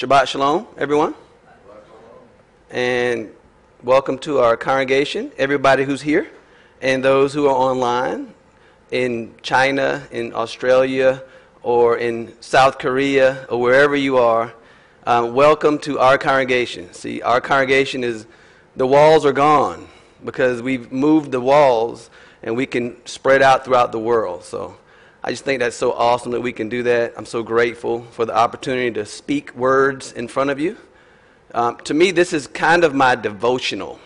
Shabbat Shalom, everyone. And welcome to our congregation, everybody who's here, and those who are online in China, in Australia, or in South Korea, or wherever you are. Um, welcome to our congregation. See, our congregation is, the walls are gone because we've moved the walls and we can spread out throughout the world. So I just think that's so awesome that we can do that. I'm so grateful for the opportunity to speak words in front of you. Um, to me, this is kind of my devotional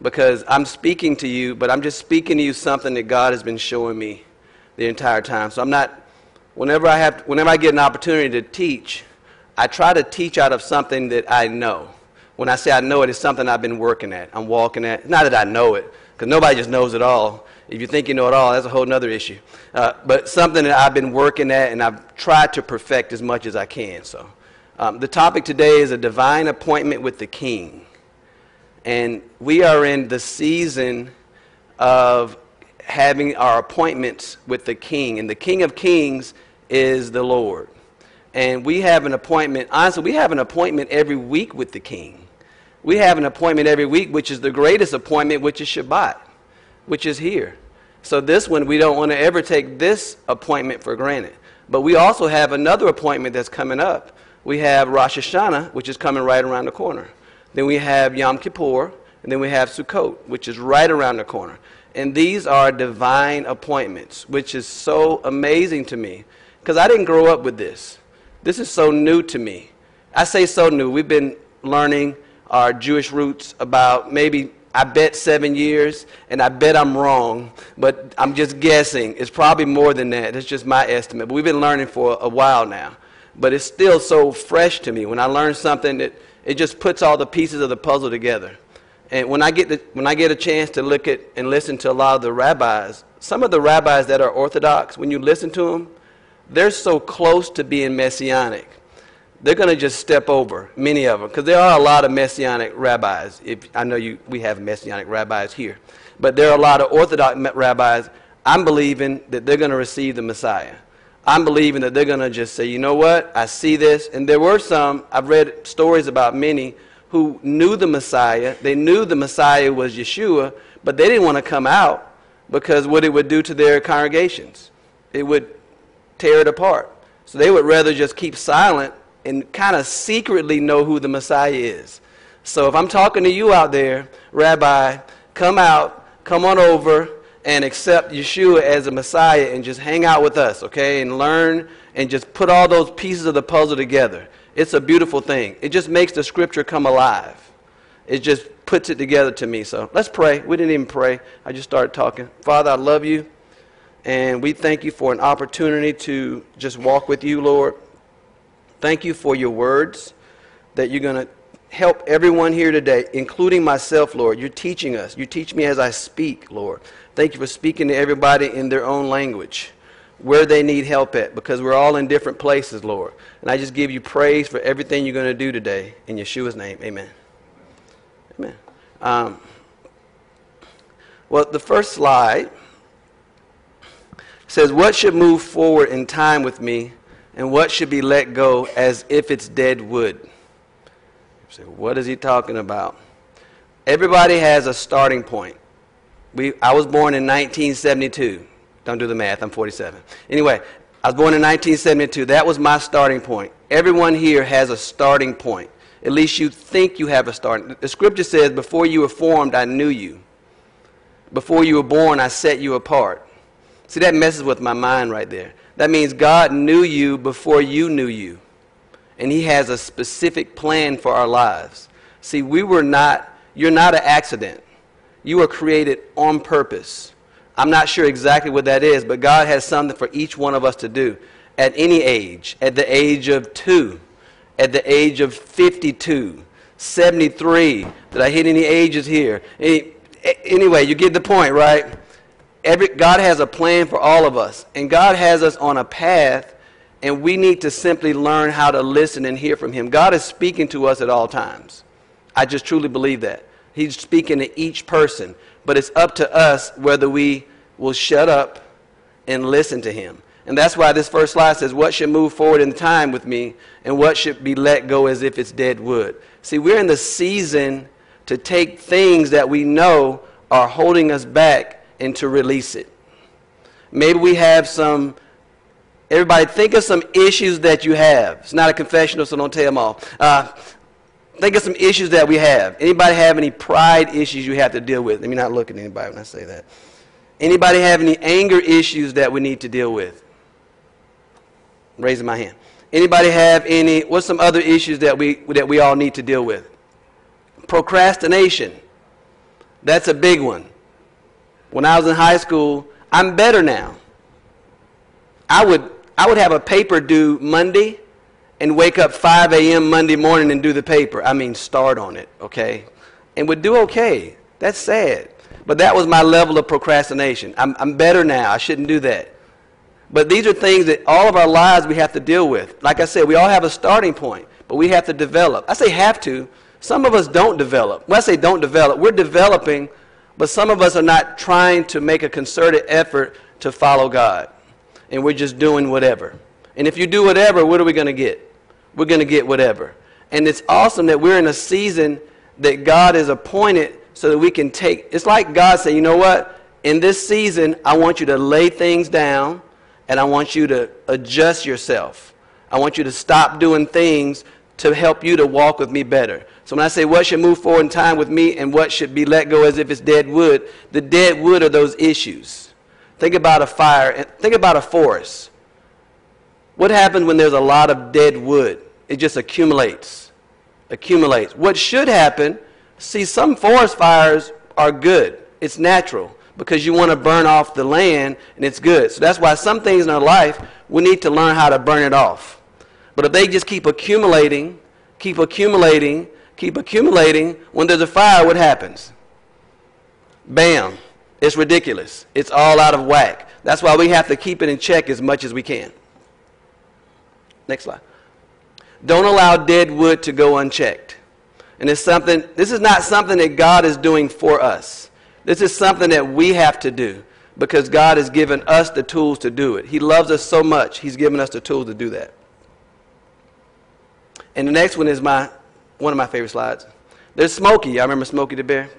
because I'm speaking to you, but I'm just speaking to you something that God has been showing me the entire time. So I'm not, whenever I, have, whenever I get an opportunity to teach, I try to teach out of something that I know. When I say I know it, it's something I've been working at. I'm walking at. Not that I know it, because nobody just knows it all. If you think you know it all, that's a whole other issue. Uh, but something that I've been working at and I've tried to perfect as much as I can. So, um, the topic today is a divine appointment with the King, and we are in the season of having our appointments with the King, and the King of Kings is the Lord. And we have an appointment. Honestly, we have an appointment every week with the King. We have an appointment every week, which is the greatest appointment, which is Shabbat, which is here. So this one, we don't want to ever take this appointment for granted. But we also have another appointment that's coming up. We have Rosh Hashanah, which is coming right around the corner. Then we have Yom Kippur, and then we have Sukkot, which is right around the corner. And these are divine appointments, which is so amazing to me because I didn't grow up with this. This is so new to me. I say so new. We've been learning our Jewish roots about maybe I bet seven years, and I bet I'm wrong, but I'm just guessing. It's probably more than that. It's just my estimate. But we've been learning for a while now. But it's still so fresh to me. When I learn something, that it just puts all the pieces of the puzzle together. And when I get the, when I get a chance to look at and listen to a lot of the rabbis, some of the rabbis that are Orthodox, when you listen to them, they're so close to being messianic they're going to just step over many of them because there are a lot of messianic rabbis. If I know you, we have messianic rabbis here, but there are a lot of Orthodox rabbis. I'm believing that they're going to receive the Messiah. I'm believing that they're going to just say, you know what, I see this. And there were some, I've read stories about many who knew the Messiah. They knew the Messiah was Yeshua, but they didn't want to come out because what it would do to their congregations. It would tear it apart. So they would rather just keep silent and kind of secretly know who the Messiah is. So if I'm talking to you out there, Rabbi, come out, come on over, and accept Yeshua as a Messiah and just hang out with us, okay? And learn and just put all those pieces of the puzzle together. It's a beautiful thing. It just makes the scripture come alive. It just puts it together to me. So let's pray. We didn't even pray. I just started talking. Father, I love you. And we thank you for an opportunity to just walk with you, Lord. Thank you for your words that you're going to help everyone here today, including myself, Lord. You're teaching us. You teach me as I speak, Lord. Thank you for speaking to everybody in their own language, where they need help at, because we're all in different places, Lord. And I just give you praise for everything you're going to do today. In Yeshua's name, amen. Amen. Um, well, the first slide says, What should move forward in time with me and what should be let go as if it's dead wood. You say, what is he talking about? Everybody has a starting point. We, I was born in 1972. Don't do the math, I'm 47. Anyway, I was born in 1972. That was my starting point. Everyone here has a starting point. At least you think you have a starting. The scripture says, Before you were formed, I knew you. Before you were born, I set you apart. See, that messes with my mind right there. That means God knew you before you knew you. And He has a specific plan for our lives. See, we were not, you're not an accident. You were created on purpose. I'm not sure exactly what that is, but God has something for each one of us to do at any age, at the age of two, at the age of 52, 73. Did I hit any ages here? Any, anyway, you get the point, right? Every, God has a plan for all of us, and God has us on a path, and we need to simply learn how to listen and hear from Him. God is speaking to us at all times. I just truly believe that. He's speaking to each person, but it's up to us whether we will shut up and listen to Him. And that's why this first slide says, What should move forward in time with me, and what should be let go as if it's dead wood? See, we're in the season to take things that we know are holding us back and to release it. Maybe we have some, everybody think of some issues that you have. It's not a confessional, so don't tell them all. Uh, think of some issues that we have. Anybody have any pride issues you have to deal with? Let me not look at anybody when I say that. Anybody have any anger issues that we need to deal with? I'm raising my hand. Anybody have any, what's some other issues that we, that we all need to deal with? Procrastination. That's a big one. When I was in high school, I'm better now. I would, I would have a paper due Monday and wake up 5 a.m. Monday morning and do the paper. I mean, start on it, okay? And would do okay. That's sad. But that was my level of procrastination. I'm, I'm better now. I shouldn't do that. But these are things that all of our lives we have to deal with. Like I said, we all have a starting point, but we have to develop. I say have to. Some of us don't develop. When I say don't develop, we're developing, but some of us are not trying to make a concerted effort to follow God. And we're just doing whatever. And if you do whatever, what are we going to get? We're going to get whatever. And it's awesome that we're in a season that God has appointed so that we can take. It's like God saying, you know what? In this season, I want you to lay things down and I want you to adjust yourself. I want you to stop doing things to help you to walk with me better. So when I say what should move forward in time with me and what should be let go as if it's dead wood, the dead wood are those issues. Think about a fire, think about a forest. What happens when there's a lot of dead wood? It just accumulates. Accumulates. What should happen, see, some forest fires are good. It's natural because you want to burn off the land and it's good. So that's why some things in our life, we need to learn how to burn it off. But if they just keep accumulating, keep accumulating, keep accumulating, when there's a fire, what happens? Bam. It's ridiculous. It's all out of whack. That's why we have to keep it in check as much as we can. Next slide. Don't allow dead wood to go unchecked. And it's something, this is not something that God is doing for us. This is something that we have to do because God has given us the tools to do it. He loves us so much, He's given us the tools to do that. And the next one is my, one of my favorite slides. There's Smokey. I remember Smokey the Bear?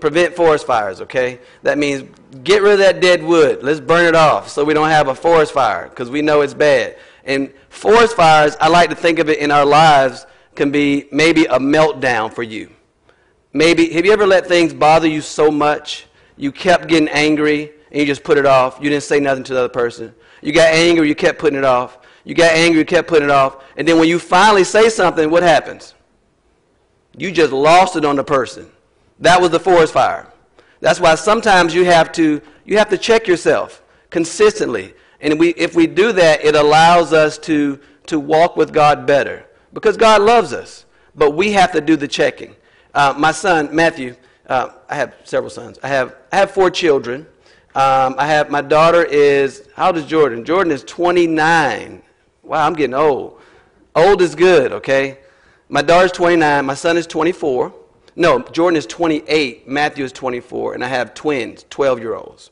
Prevent forest fires, okay? That means get rid of that dead wood. Let's burn it off so we don't have a forest fire because we know it's bad. And forest fires, I like to think of it in our lives, can be maybe a meltdown for you. Maybe, have you ever let things bother you so much you kept getting angry and you just put it off? You didn't say nothing to the other person. You got angry, you kept putting it off. You got angry, kept putting it off. And then when you finally say something, what happens? You just lost it on the person. That was the forest fire. That's why sometimes you have to, you have to check yourself consistently. And we, if we do that, it allows us to, to walk with God better. Because God loves us. But we have to do the checking. Uh, my son, Matthew, uh, I have several sons. I have, I have four children. Um, I have, my daughter is, how old is Jordan? Jordan is 29. Wow, I'm getting old. Old is good, okay? My daughter's 29. My son is 24. No, Jordan is 28. Matthew is 24. And I have twins, 12 year olds.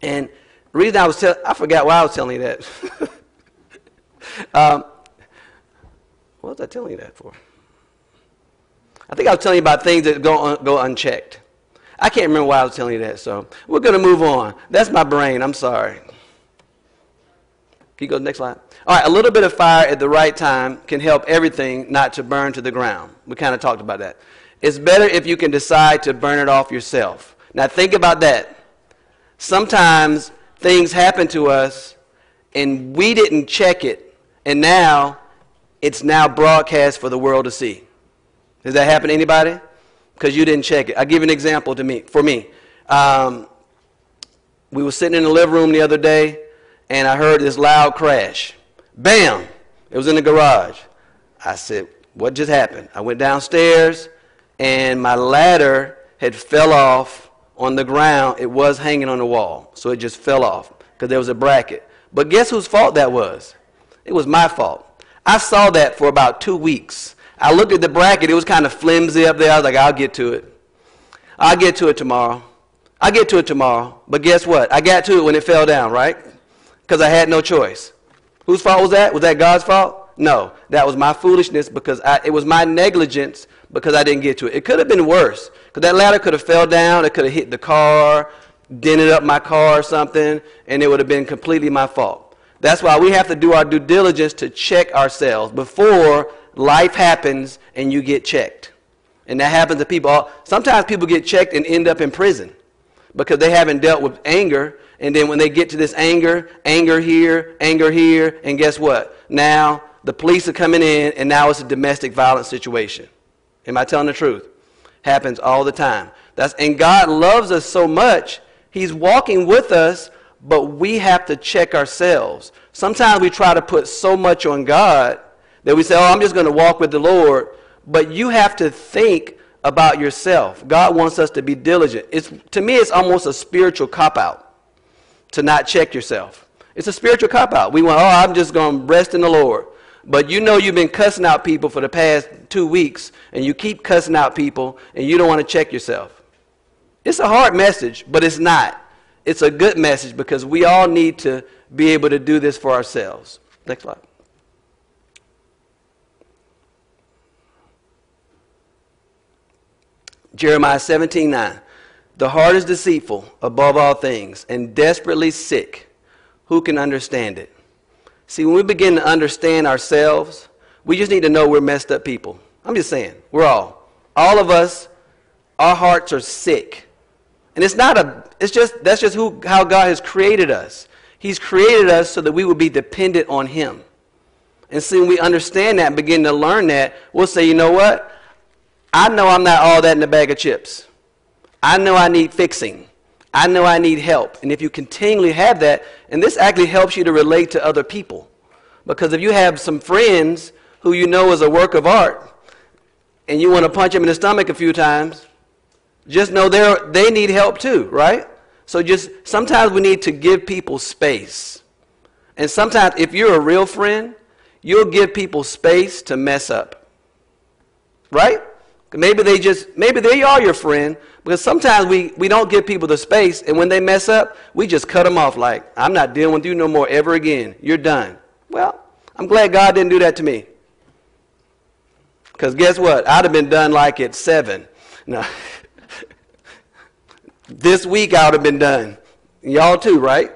And the reason I was telling, I forgot why I was telling you that. um, what was I telling you that for? I think I was telling you about things that go, un- go unchecked. I can't remember why I was telling you that, so we're going to move on. That's my brain. I'm sorry. Can you go to the next slide? All right, a little bit of fire at the right time can help everything not to burn to the ground. We kind of talked about that. It's better if you can decide to burn it off yourself. Now, think about that. Sometimes things happen to us and we didn't check it, and now it's now broadcast for the world to see. Does that happen to anybody? Because you didn't check it. I'll give an example to me. For me, um, we were sitting in the living room the other day, and I heard this loud crash. Bam! It was in the garage. I said, "What just happened?" I went downstairs, and my ladder had fell off on the ground. It was hanging on the wall, so it just fell off because there was a bracket. But guess whose fault that was? It was my fault. I saw that for about two weeks. I looked at the bracket. It was kind of flimsy up there. I was like, I'll get to it. I'll get to it tomorrow. I'll get to it tomorrow. But guess what? I got to it when it fell down, right? Because I had no choice. Whose fault was that? Was that God's fault? No, that was my foolishness because I, it was my negligence because I didn't get to it. It could have been worse because that ladder could have fell down. It could have hit the car, dented up my car or something, and it would have been completely my fault. That's why we have to do our due diligence to check ourselves before life happens and you get checked. And that happens to people. Sometimes people get checked and end up in prison because they haven't dealt with anger. And then when they get to this anger, anger here, anger here, and guess what? Now the police are coming in, and now it's a domestic violence situation. Am I telling the truth? Happens all the time. That's, and God loves us so much, He's walking with us, but we have to check ourselves. Sometimes we try to put so much on God that we say, oh, I'm just going to walk with the Lord. But you have to think about yourself. God wants us to be diligent. It's, to me, it's almost a spiritual cop out to not check yourself. It's a spiritual cop out. We want, oh, I'm just going to rest in the Lord. But you know you've been cussing out people for the past two weeks, and you keep cussing out people, and you don't want to check yourself. It's a hard message, but it's not. It's a good message because we all need to be able to do this for ourselves. Next slide. Jeremiah 17 9. The heart is deceitful above all things and desperately sick. Who can understand it? See, when we begin to understand ourselves, we just need to know we're messed up people. I'm just saying, we're all. All of us, our hearts are sick. And it's not a, it's just, that's just who, how God has created us. He's created us so that we would be dependent on Him. And see, when we understand that and begin to learn that, we'll say, you know what? I know I'm not all that in a bag of chips. I know I need fixing. I know I need help. And if you continually have that, and this actually helps you to relate to other people. Because if you have some friends who you know is a work of art, and you want to punch them in the stomach a few times, just know they they need help too, right? So just sometimes we need to give people space. And sometimes if you're a real friend, you'll give people space to mess up. Right? Maybe they just, maybe they are your friend, because sometimes we, we don't give people the space, and when they mess up, we just cut them off like, I'm not dealing with you no more ever again. You're done. Well, I'm glad God didn't do that to me. Because guess what? I'd have been done like at seven. No. this week I would have been done. Y'all too, right?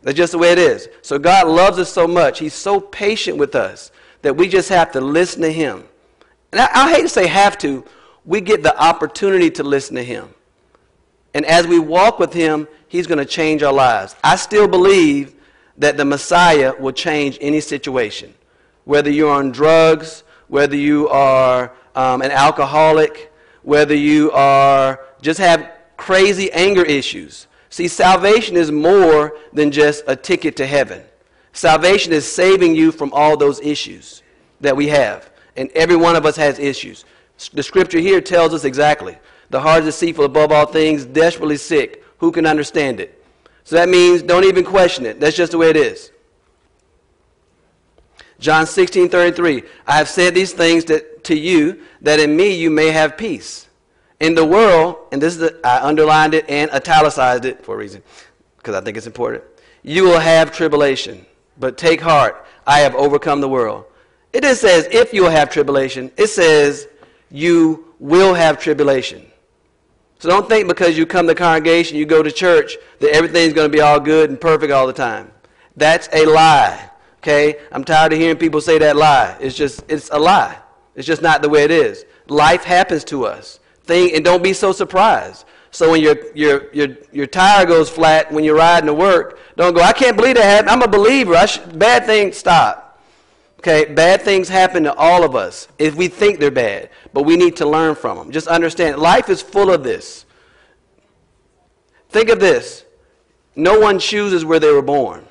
That's just the way it is. So God loves us so much. He's so patient with us that we just have to listen to Him. And I, I hate to say have to, we get the opportunity to listen to Him. And as we walk with Him, He's going to change our lives. I still believe that the Messiah will change any situation. Whether you're on drugs, whether you are um, an alcoholic, whether you are just have crazy anger issues. See, salvation is more than just a ticket to heaven. Salvation is saving you from all those issues that we have. And every one of us has issues. The scripture here tells us exactly. The heart is deceitful above all things, desperately sick. Who can understand it? So that means don't even question it. That's just the way it is. John 16, 33. I have said these things that, to you, that in me you may have peace. In the world, and this is the, I underlined it and italicized it for a reason, because I think it's important. You will have tribulation, but take heart. I have overcome the world. It just says if you'll have tribulation. It says you will have tribulation. So don't think because you come to congregation, you go to church, that everything's going to be all good and perfect all the time. That's a lie. Okay? I'm tired of hearing people say that lie. It's just, it's a lie. It's just not the way it is. Life happens to us. Thing, and don't be so surprised. So when your, your, your, your tire goes flat when you're riding to work, don't go, I can't believe that happened. I'm a believer. I bad thing, stop. Okay, bad things happen to all of us if we think they're bad, but we need to learn from them. Just understand, life is full of this. Think of this no one chooses where they were born.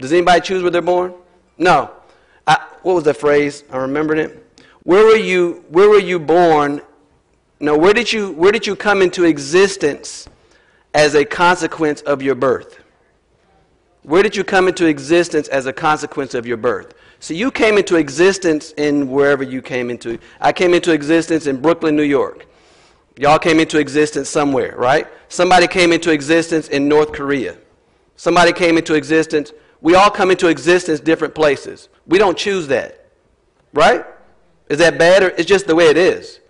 Does anybody choose where they're born? No. I, what was the phrase? I remembered it. Where were you? Where were you born? No. Where did you? Where did you come into existence as a consequence of your birth? Where did you come into existence as a consequence of your birth? So you came into existence in wherever you came into. I came into existence in Brooklyn, New York. Y'all came into existence somewhere, right? Somebody came into existence in North Korea. Somebody came into existence We all come into existence different places. We don't choose that. Right? Is that bad or it's just the way it is?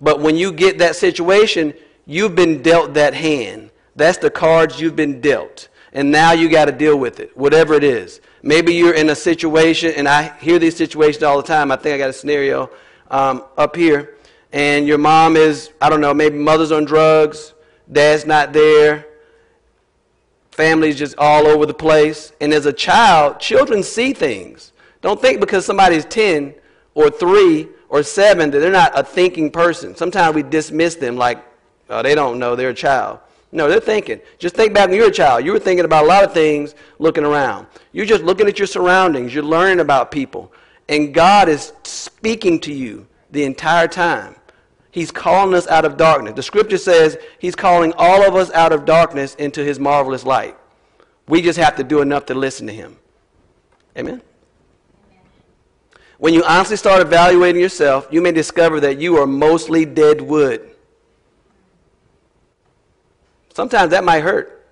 But when you get that situation, you've been dealt that hand. That's the cards you've been dealt. And now you got to deal with it, whatever it is. Maybe you're in a situation, and I hear these situations all the time. I think I got a scenario um, up here. And your mom is, I don't know, maybe mother's on drugs, dad's not there, family's just all over the place. And as a child, children see things. Don't think because somebody's 10 or 3 or 7 that they're not a thinking person. Sometimes we dismiss them like, oh, they don't know, they're a child. No, they're thinking. Just think back when you were a child. You were thinking about a lot of things looking around. You're just looking at your surroundings. You're learning about people. And God is speaking to you the entire time. He's calling us out of darkness. The scripture says He's calling all of us out of darkness into His marvelous light. We just have to do enough to listen to Him. Amen? When you honestly start evaluating yourself, you may discover that you are mostly dead wood. Sometimes that might hurt.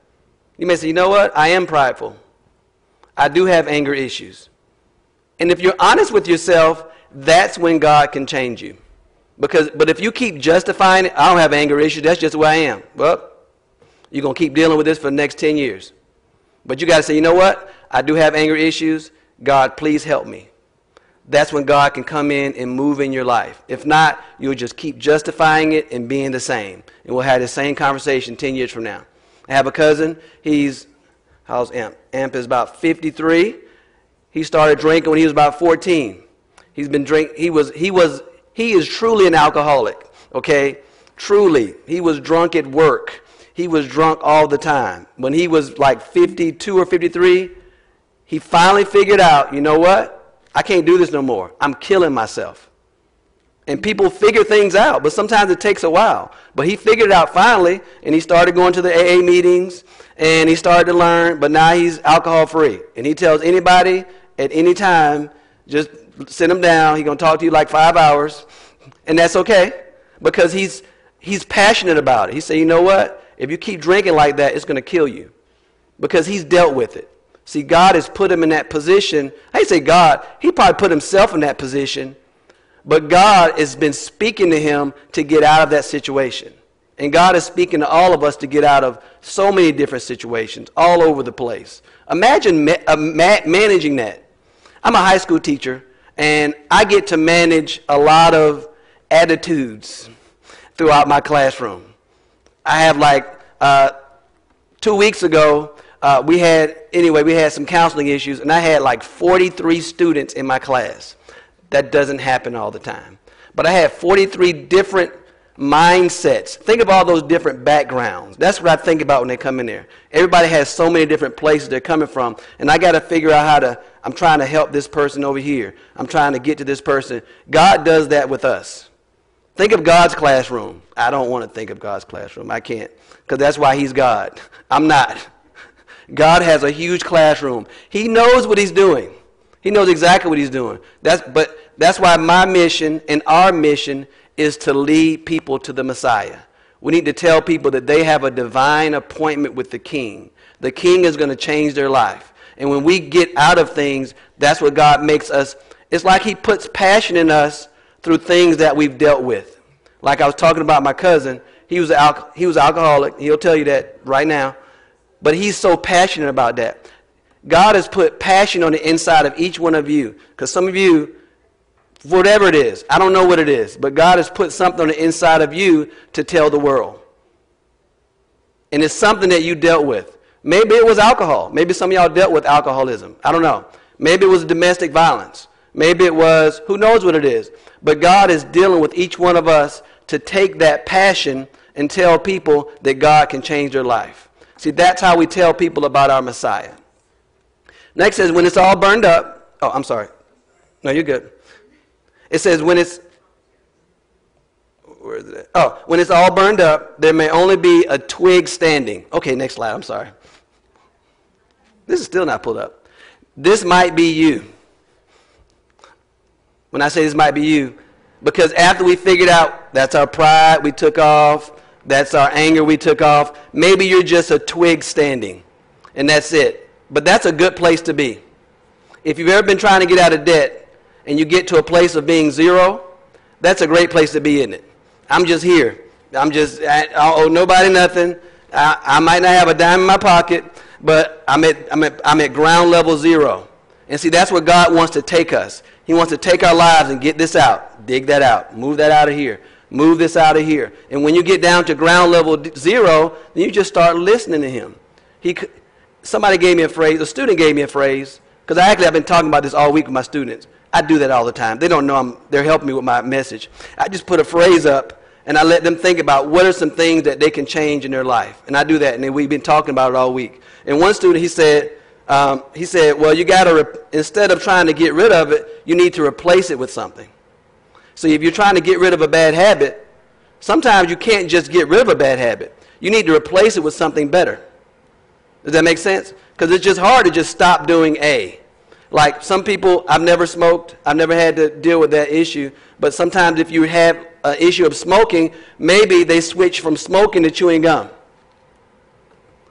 You may say, you know what? I am prideful. I do have anger issues. And if you're honest with yourself, that's when God can change you. Because, but if you keep justifying it, I don't have anger issues, that's just who I am. Well, you're going to keep dealing with this for the next 10 years. But you got to say, you know what? I do have anger issues. God, please help me. That's when God can come in and move in your life. If not, you'll just keep justifying it and being the same. And we'll have the same conversation 10 years from now. I have a cousin. He's, how's Amp? Amp is about 53. He started drinking when he was about 14. He's been drink. He was. He was. He is truly an alcoholic. Okay, truly. He was drunk at work. He was drunk all the time. When he was like 52 or 53, he finally figured out. You know what? I can't do this no more. I'm killing myself. And people figure things out, but sometimes it takes a while. But he figured it out finally, and he started going to the AA meetings, and he started to learn, but now he's alcohol free. And he tells anybody at any time, just sit him down. He's going to talk to you like five hours, and that's okay because he's, he's passionate about it. He said, you know what? If you keep drinking like that, it's going to kill you because he's dealt with it. See, God has put him in that position. I say God, he probably put himself in that position but God has been speaking to him to get out of that situation. And God is speaking to all of us to get out of so many different situations all over the place. Imagine ma- uh, ma- managing that. I'm a high school teacher, and I get to manage a lot of attitudes throughout my classroom. I have like uh, two weeks ago, uh, we had, anyway, we had some counseling issues, and I had like 43 students in my class. That doesn't happen all the time. But I had 43 different mindsets. Think of all those different backgrounds. That's what I think about when they come in there. Everybody has so many different places they're coming from, and I got to figure out how to. I'm trying to help this person over here. I'm trying to get to this person. God does that with us. Think of God's classroom. I don't want to think of God's classroom. I can't, because that's why He's God. I'm not. God has a huge classroom. He knows what He's doing. He knows exactly what he's doing. That's, but that's why my mission and our mission is to lead people to the Messiah. We need to tell people that they have a divine appointment with the King. The King is going to change their life. And when we get out of things, that's what God makes us. It's like He puts passion in us through things that we've dealt with. Like I was talking about my cousin. He was, al- he was alcoholic. He'll tell you that right now. But he's so passionate about that. God has put passion on the inside of each one of you. Because some of you, whatever it is, I don't know what it is, but God has put something on the inside of you to tell the world. And it's something that you dealt with. Maybe it was alcohol. Maybe some of y'all dealt with alcoholism. I don't know. Maybe it was domestic violence. Maybe it was, who knows what it is. But God is dealing with each one of us to take that passion and tell people that God can change their life. See, that's how we tell people about our Messiah. Next says, when it's all burned up. Oh, I'm sorry. No, you're good. It says, when it's. Where is it? Oh, when it's all burned up, there may only be a twig standing. Okay, next slide. I'm sorry. This is still not pulled up. This might be you. When I say this might be you, because after we figured out that's our pride we took off, that's our anger we took off, maybe you're just a twig standing, and that's it. But that's a good place to be. If you've ever been trying to get out of debt and you get to a place of being zero, that's a great place to be in it. I'm just here. I'm just, I, I owe nobody nothing. I, I might not have a dime in my pocket, but I'm at, I'm, at, I'm at ground level zero. And see, that's where God wants to take us. He wants to take our lives and get this out, dig that out, move that out of here, move this out of here. And when you get down to ground level zero, then you just start listening to Him. He, somebody gave me a phrase, a student gave me a phrase, because I actually have been talking about this all week with my students. I do that all the time. They don't know I'm, they're helping me with my message. I just put a phrase up and I let them think about what are some things that they can change in their life. And I do that, and we've been talking about it all week. And one student, he said, um, he said, well, you got to, re- instead of trying to get rid of it, you need to replace it with something. So if you're trying to get rid of a bad habit, sometimes you can't just get rid of a bad habit. You need to replace it with something better. Does that make sense? Because it's just hard to just stop doing A. Like some people, I've never smoked, I've never had to deal with that issue, but sometimes if you have an issue of smoking, maybe they switch from smoking to chewing gum.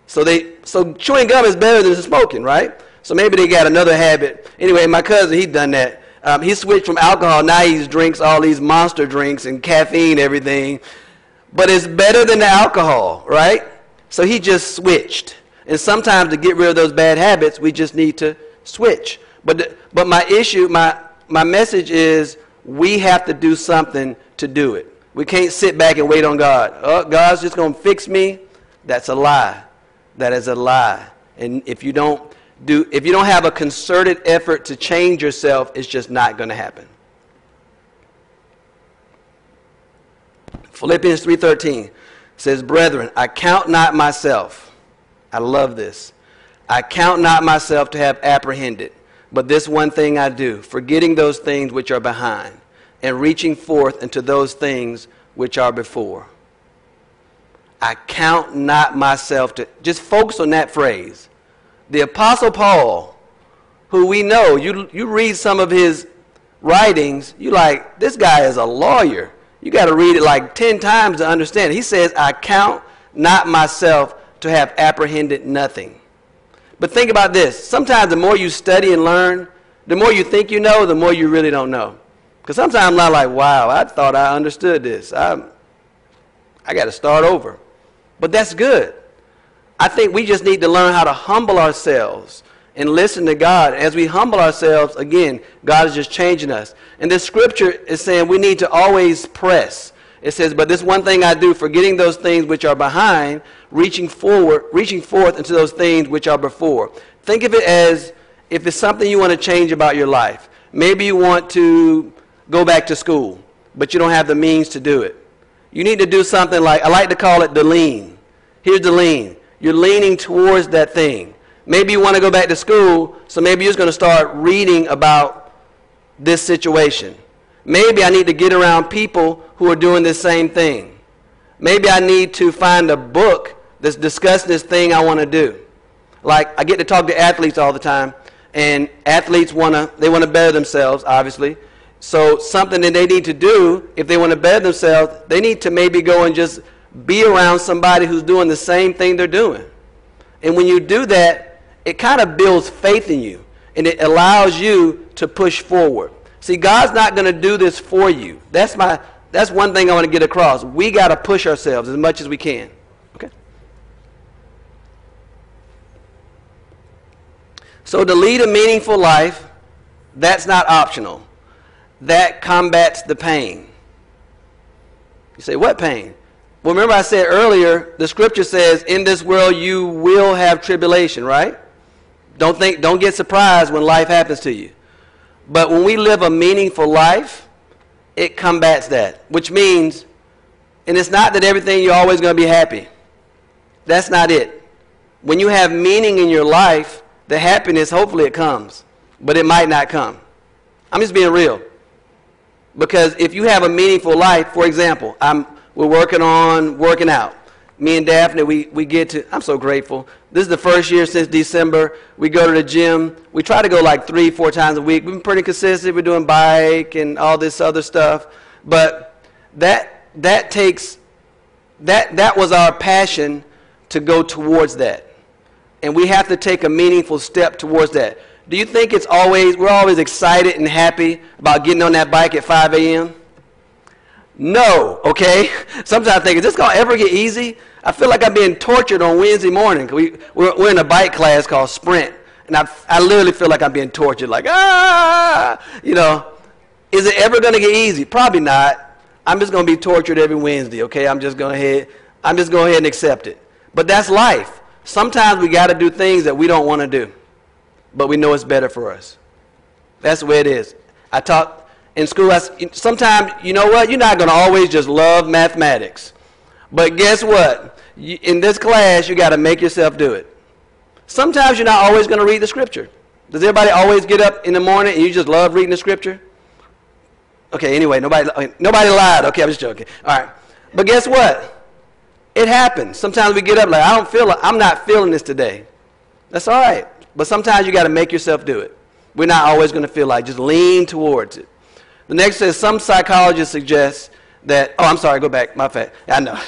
So they so chewing gum is better than smoking, right? So maybe they got another habit. Anyway, my cousin he done that. Um, he switched from alcohol. Now he drinks all these monster drinks and caffeine, everything. But it's better than the alcohol, right? So he just switched. And sometimes to get rid of those bad habits, we just need to switch. But the, but my issue, my my message is we have to do something to do it. We can't sit back and wait on God. Oh, God's just going to fix me. That's a lie. That is a lie. And if you don't do if you don't have a concerted effort to change yourself, it's just not going to happen. Philippians 3:13 says, "Brethren, I count not myself. I love this. I count not myself to have apprehended, but this one thing I do, forgetting those things which are behind, and reaching forth into those things which are before." I count not myself to. Just focus on that phrase. The Apostle Paul, who we know, you, you read some of his writings, you like, this guy is a lawyer. You got to read it like 10 times to understand. He says, I count not myself to have apprehended nothing. But think about this. Sometimes the more you study and learn, the more you think you know, the more you really don't know. Because sometimes I'm not like, wow, I thought I understood this. I, I got to start over. But that's good. I think we just need to learn how to humble ourselves and listen to God. As we humble ourselves, again, God is just changing us. And this scripture is saying we need to always press. It says, But this one thing I do, forgetting those things which are behind, reaching forward, reaching forth into those things which are before. Think of it as if it's something you want to change about your life. Maybe you want to go back to school, but you don't have the means to do it. You need to do something like, I like to call it the lean. Here's the lean. You're leaning towards that thing. Maybe you want to go back to school, so maybe you're just going to start reading about this situation. Maybe I need to get around people who are doing the same thing. Maybe I need to find a book that's discussing this thing I want to do. Like I get to talk to athletes all the time, and athletes want to they want to better themselves, obviously. So something that they need to do if they want to better themselves, they need to maybe go and just be around somebody who's doing the same thing they're doing. And when you do that, it kind of builds faith in you and it allows you to push forward. See, God's not going to do this for you. That's my that's one thing I want to get across. We got to push ourselves as much as we can. Okay? So to lead a meaningful life, that's not optional that combats the pain. You say, what pain? Well, remember I said earlier, the scripture says, in this world you will have tribulation, right? Don't think, don't get surprised when life happens to you. But when we live a meaningful life, it combats that, which means, and it's not that everything you're always going to be happy. That's not it. When you have meaning in your life, the happiness, hopefully it comes, but it might not come. I'm just being real. Because if you have a meaningful life, for example, I'm, we're working on working out. Me and Daphne, we, we get to, I'm so grateful. This is the first year since December. We go to the gym. We try to go like three, four times a week. We've been pretty consistent. We're doing bike and all this other stuff. But that, that takes, that, that was our passion to go towards that. and we have to take a meaningful step towards that. Do you think it's always, we're always excited and happy about getting on that bike at 5 a.m.? No, okay? Sometimes I think, is this going to ever get easy? I feel like I'm being tortured on Wednesday morning. We, we're, we're in a bike class called Sprint, and I, I literally feel like I'm being tortured, like, ah, you know. Is it ever going to get easy? Probably not. I'm just going to be tortured every Wednesday, okay? I'm just going ahead, I'm just going ahead and accept it. But that's life. Sometimes we got to do things that we don't want to do, but we know it's better for us. That's the way it is. I taught in school. Sometimes, you know what? You're not going to always just love mathematics. But guess what? In this class, you got to make yourself do it. Sometimes you're not always going to read the scripture. Does everybody always get up in the morning and you just love reading the scripture? Okay, anyway, nobody, nobody lied. Okay, I'm just joking. All right. But guess what? It happens. Sometimes we get up like, I don't feel I'm not feeling this today. That's all right. But sometimes you got to make yourself do it. We're not always going to feel like, just lean towards it. The next says some psychologists suggest that, oh, I'm sorry, go back, my fault. I know.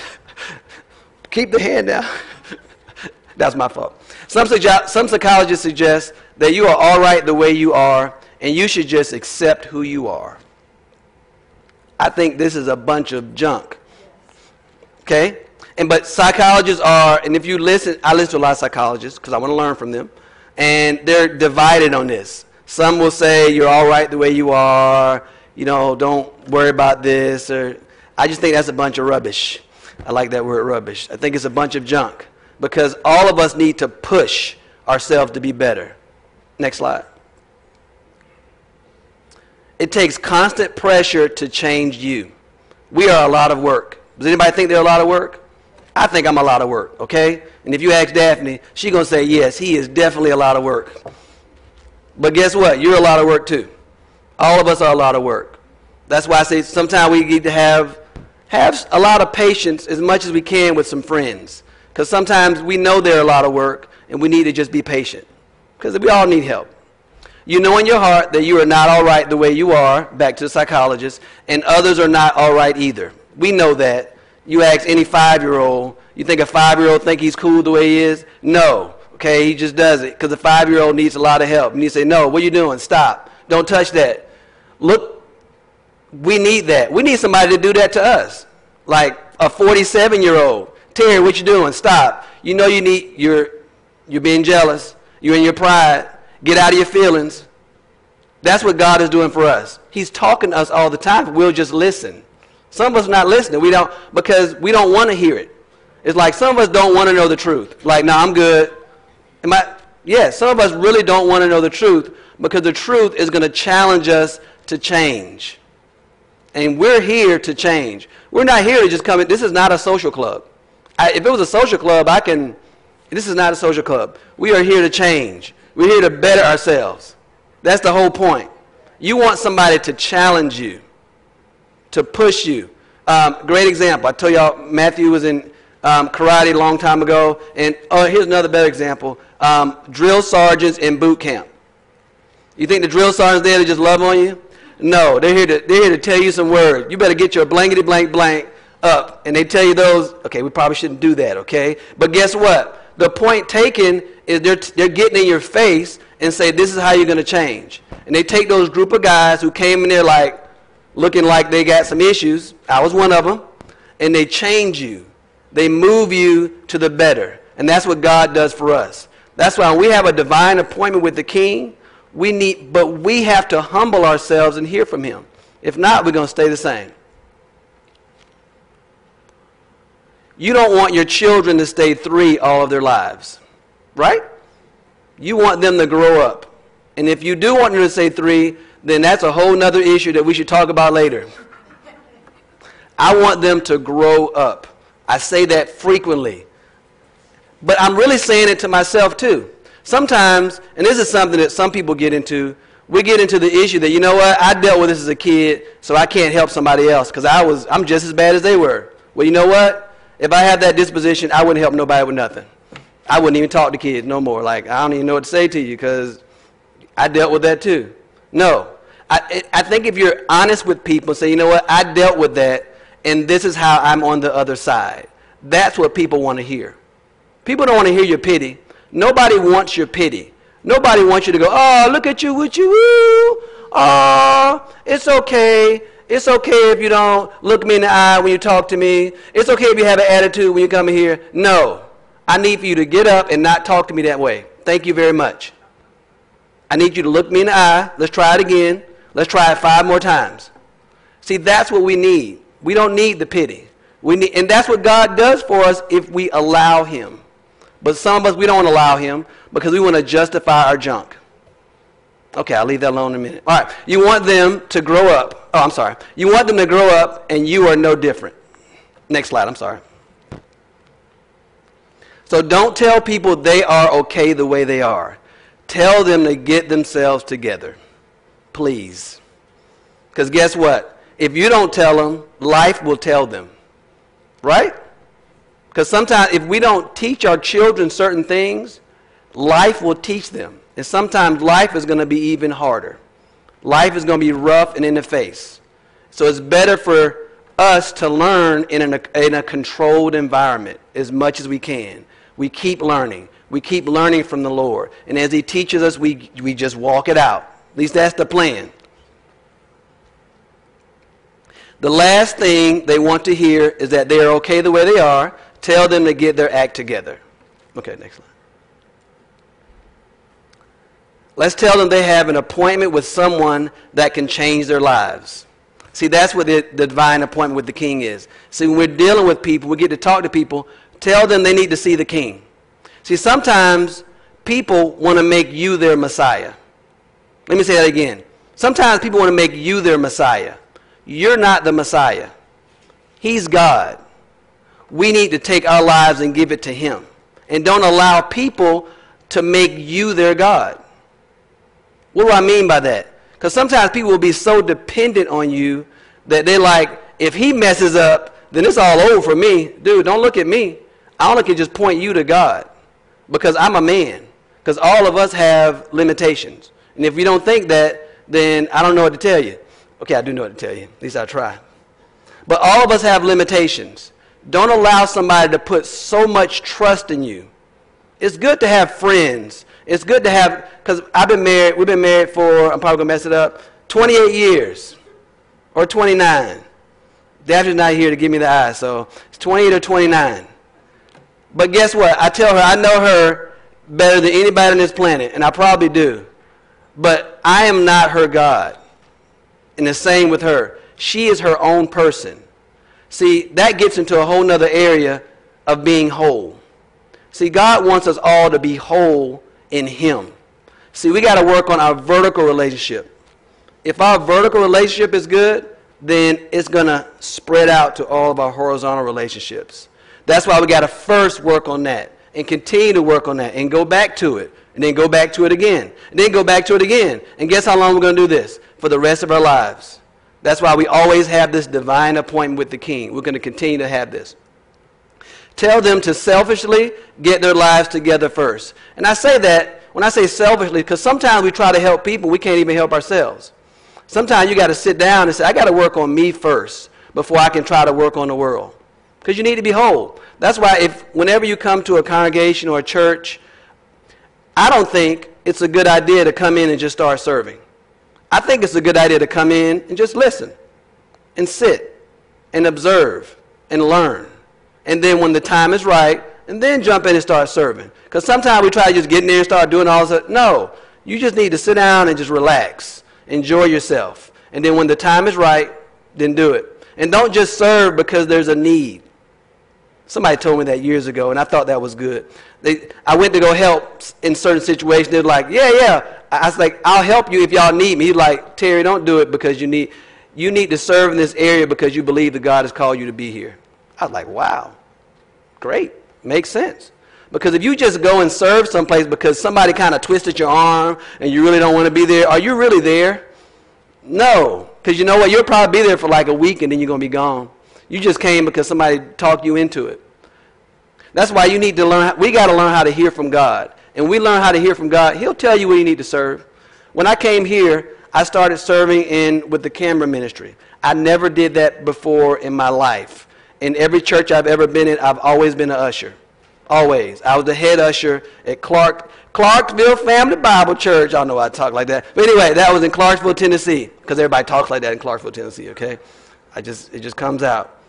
Keep the hand down. That's my fault. Some, some psychologists suggest that you are all right the way you are, and you should just accept who you are. I think this is a bunch of junk. Okay? And but psychologists are, and if you listen, I listen to a lot of psychologists because I want to learn from them, and they're divided on this. Some will say you're all right the way you are, you know, don't worry about this, or I just think that's a bunch of rubbish. I like that word rubbish. I think it's a bunch of junk because all of us need to push ourselves to be better. Next slide. It takes constant pressure to change you. We are a lot of work. Does anybody think they're a lot of work? I think I'm a lot of work, okay? And if you ask Daphne, she's going to say, yes, he is definitely a lot of work. But guess what? You're a lot of work too. All of us are a lot of work. That's why I say sometimes we need to have, have a lot of patience as much as we can with some friends. Because sometimes we know they're a lot of work and we need to just be patient. Because we all need help. You know in your heart that you are not all right the way you are, back to the psychologist, and others are not all right either. We know that. You ask any five-year-old, you think a five-year-old think he's cool the way he is? No. Okay, he just does it because a five-year-old needs a lot of help. And you say, no, what are you doing? Stop. Don't touch that. Look, we need that. We need somebody to do that to us. Like a 47-year-old. Terry, what you doing? Stop. You know you need, you're, you're being jealous. You're in your pride. Get out of your feelings. That's what God is doing for us. He's talking to us all the time. We'll just listen. Some of us are not listening. We don't because we don't want to hear it. It's like some of us don't want to know the truth. Like, no, nah, I'm good. Am I? Yeah, some of us really don't want to know the truth because the truth is going to challenge us to change. And we're here to change. We're not here to just come in. This is not a social club. I, if it was a social club, I can. This is not a social club. We are here to change. We're here to better ourselves. That's the whole point. You want somebody to challenge you, to push you. Um, great example. I told y'all Matthew was in um, karate a long time ago. And oh, here's another better example um, drill sergeants in boot camp. You think the drill sergeants there to just love on you? No, they're here to, they're here to tell you some words. You better get your blankety blank blank up. And they tell you those, okay, we probably shouldn't do that, okay? But guess what? The point taken is they're, they're getting in your face and say, this is how you're going to change. And they take those group of guys who came in there like, looking like they got some issues. I was one of them. And they change you. They move you to the better. And that's what God does for us. That's why we have a divine appointment with the king. We need, but we have to humble ourselves and hear from him. If not, we're going to stay the same. You don't want your children to stay three all of their lives, right? You want them to grow up. And if you do want them to stay three, then that's a whole other issue that we should talk about later. I want them to grow up. I say that frequently. But I'm really saying it to myself too. Sometimes, and this is something that some people get into, we get into the issue that, you know what, I dealt with this as a kid, so I can't help somebody else because I was, I'm just as bad as they were. Well, you know what? If I had that disposition, I wouldn't help nobody with nothing. I wouldn't even talk to kids no more. Like, I don't even know what to say to you because I dealt with that too. No. I, I think if you're honest with people, say, you know what, I dealt with that, and this is how I'm on the other side. That's what people want to hear. People don't want to hear your pity. Nobody wants your pity. Nobody wants you to go, oh, look at you, would you? Woo. Oh, it's okay. It's okay if you don't look me in the eye when you talk to me. It's okay if you have an attitude when you come here. No. I need for you to get up and not talk to me that way. Thank you very much. I need you to look me in the eye. Let's try it again. Let's try it five more times. See, that's what we need. We don't need the pity. We need, and that's what God does for us if we allow Him. But some of us, we don't allow Him because we want to justify our junk. Okay, I'll leave that alone in a minute. All right, you want them to grow up. Oh, I'm sorry. You want them to grow up, and you are no different. Next slide, I'm sorry. So don't tell people they are okay the way they are. Tell them to get themselves together. Please. Because guess what? If you don't tell them, life will tell them. Right? Because sometimes if we don't teach our children certain things, life will teach them. And sometimes life is going to be even harder. Life is going to be rough and in the face. So it's better for us to learn in, a in a controlled environment as much as we can. We keep learning. We keep learning from the Lord. And as He teaches us, we, we just walk it out. At least that's the plan. The last thing they want to hear is that they are okay the way they are. Tell them to get their act together. Okay, next slide. Let's tell them they have an appointment with someone that can change their lives. See, that's what the, the, divine appointment with the king is. See, when we're dealing with people, we get to talk to people, tell them they need to see the king. See, sometimes people want to make you their Messiah. Let me say that again. Sometimes people want to make you their Messiah. You're not the Messiah. He's God. We need to take our lives and give it to Him. And don't allow people to make you their God. What do I mean by that? Because sometimes people will be so dependent on you that they're like, if he messes up, then it's all over for me. Dude, don't look at me. I only can just point you to God because I'm a man. Because all of us have limitations. And if you don't think that, then I don't know what to tell you. Okay, I do know what to tell you. At least I try. But all of us have limitations. Don't allow somebody to put so much trust in you. It's good to have friends it's good to have, because I've been married, we've been married for, I'm probably going to mess it up, 28 years or 29. Daphne's not here to give me the eye, so it's 28 or 29. But guess what? I tell her I know her better than anybody on this planet, and I probably do. But I am not her God. And the same with her. She is her own person. See, that gets into a whole other area of being whole. See, God wants us all to be whole in Him. See, we got to work on our vertical relationship. If our vertical relationship is good, then it's going to spread out to all of our horizontal relationships. That's why we got to first work on that and continue to work on that and go back to it and then go back to it again and then go back to it again. And guess how long we're going to do this? For the rest of our lives. That's why we always have this divine appointment with the King. We're going to continue to have this. Tell them to selfishly get their lives together first. And I say that when I say selfishly, because sometimes we try to help people, we can't even help ourselves. Sometimes you got to sit down and say, I got to work on me first before I can try to work on the world. Because you need to be whole. That's why if whenever you come to a congregation or a church, I don't think it's a good idea to come in and just start serving. I think it's a good idea to come in and just listen and sit and observe and learn and then when the time is right, and then jump in and start serving. Because sometimes we try to just get in there and start doing all this. No, you just need to sit down and just relax, enjoy yourself. And then when the time is right, then do it. And don't just serve because there's a need. Somebody told me that years ago, and I thought that was good. They, I went to go help in certain situations. They're like, yeah, yeah. I was like, I'll help you if y'all need me. He's like, Terry, don't do it because you need, you need to serve in this area because you believe that God has called you to be here. I was like, wow, great, makes sense. Because if you just go and serve someplace because somebody kind of twisted your arm and you really don't want to be there, are you really there? No, because you know what? You'll probably be there for like a week and then you're going to be gone. You just came because somebody talked you into it. That's why you need to learn. We got to learn how to hear from God. And we learn how to hear from God. He'll tell you where you need to serve. When I came here, I started serving in with the camera ministry. I never did that before in my life in every church I've ever been in, I've always been an usher. always. I was the head usher at Clark, Clarksville Family Bible Church. I know I talk like that. But anyway, that was in Clarksville, Tennessee, because everybody talks like that in Clarksville, Tennessee, okay? I just, it just comes out.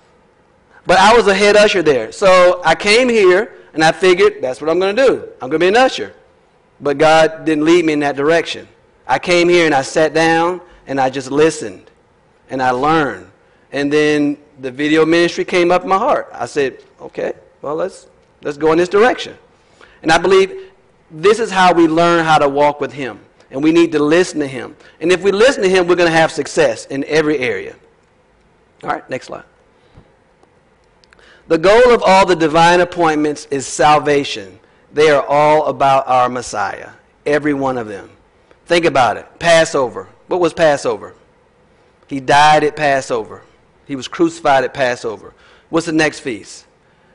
But I was a head usher there. So I came here, and I figured that's what I'm going to do. I'm going to be an usher. But God didn't lead me in that direction. I came here, and I sat down, and I just listened, and I learned. And then the video ministry came up in my heart. I said, okay, well, let's, let's go in this direction. And I believe this is how we learn how to walk with Him. And we need to listen to Him. And if we listen to Him, we're going to have success in every area. All right, next slide. The goal of all the divine appointments is salvation. They are all about our Messiah, every one of them. Think about it. Passover. What was Passover? He died at Passover. He was crucified at Passover. What's the next feast?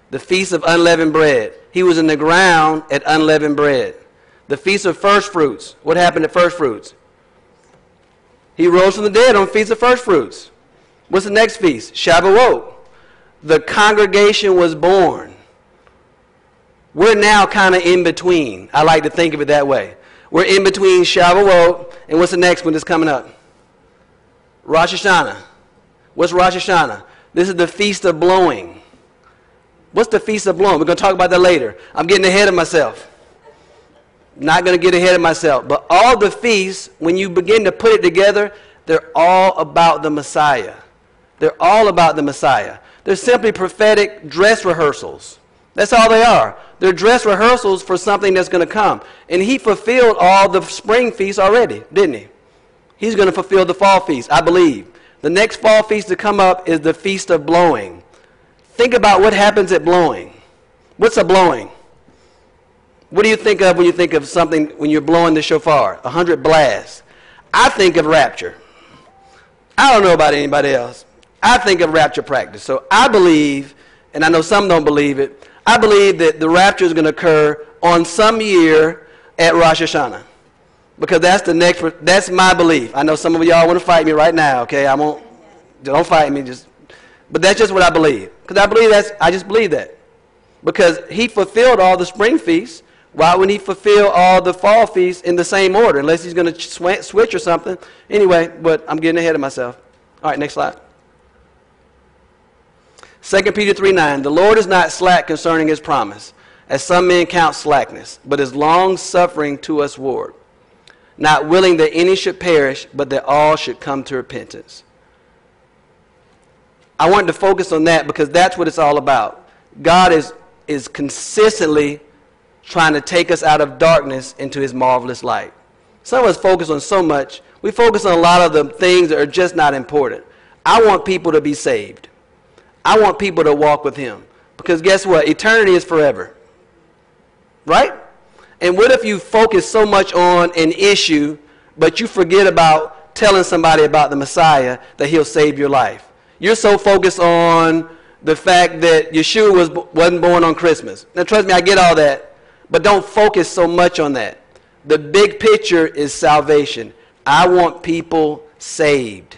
The Feast of Unleavened Bread. He was in the ground at unleavened bread. The Feast of First Fruits. What happened at First Fruits? He rose from the dead on Feast of First Fruits. What's the next feast? Shavuot. The congregation was born. We're now kind of in between. I like to think of it that way. We're in between Shavuot and what's the next one that's coming up? Rosh Hashanah. What's Rosh Hashanah? This is the Feast of Blowing. What's the Feast of Blowing? We're going to talk about that later. I'm getting ahead of myself. Not going to get ahead of myself. But all the feasts, when you begin to put it together, they're all about the Messiah. They're all about the Messiah. They're simply prophetic dress rehearsals. That's all they are. They're dress rehearsals for something that's going to come. And he fulfilled all the spring feasts already, didn't he? He's going to fulfill the fall feast, I believe. The next fall feast to come up is the Feast of Blowing. Think about what happens at blowing. What's a blowing? What do you think of when you think of something when you're blowing the shofar? A hundred blasts. I think of rapture. I don't know about anybody else. I think of rapture practice. So I believe, and I know some don't believe it, I believe that the rapture is going to occur on some year at Rosh Hashanah because that's the next. That's my belief. I know some of y'all want to fight me right now. Okay, I won't. Don't fight me. Just, but that's just what I believe. Because I believe that's. I just believe that because he fulfilled all the spring feasts. Why wouldn't he fulfill all the fall feasts in the same order? Unless he's going to sw- switch or something. Anyway, but I'm getting ahead of myself. All right, next slide. 2 Peter 3 9. The Lord is not slack concerning his promise, as some men count slackness, but is long suffering to us ward not willing that any should perish, but that all should come to repentance. I wanted to focus on that because that's what it's all about. God is, is consistently trying to take us out of darkness into his marvelous light. Some of us focus on so much. We focus on a lot of the things that are just not important. I want people to be saved. I want people to walk with him. Because guess what? Eternity is forever. Right? And what if you focus so much on an issue, but you forget about telling somebody about the Messiah that he'll save your life? You're so focused on the fact that Yeshua was, wasn't born on Christmas. Now, trust me, I get all that, but don't focus so much on that. The big picture is salvation. I want people saved,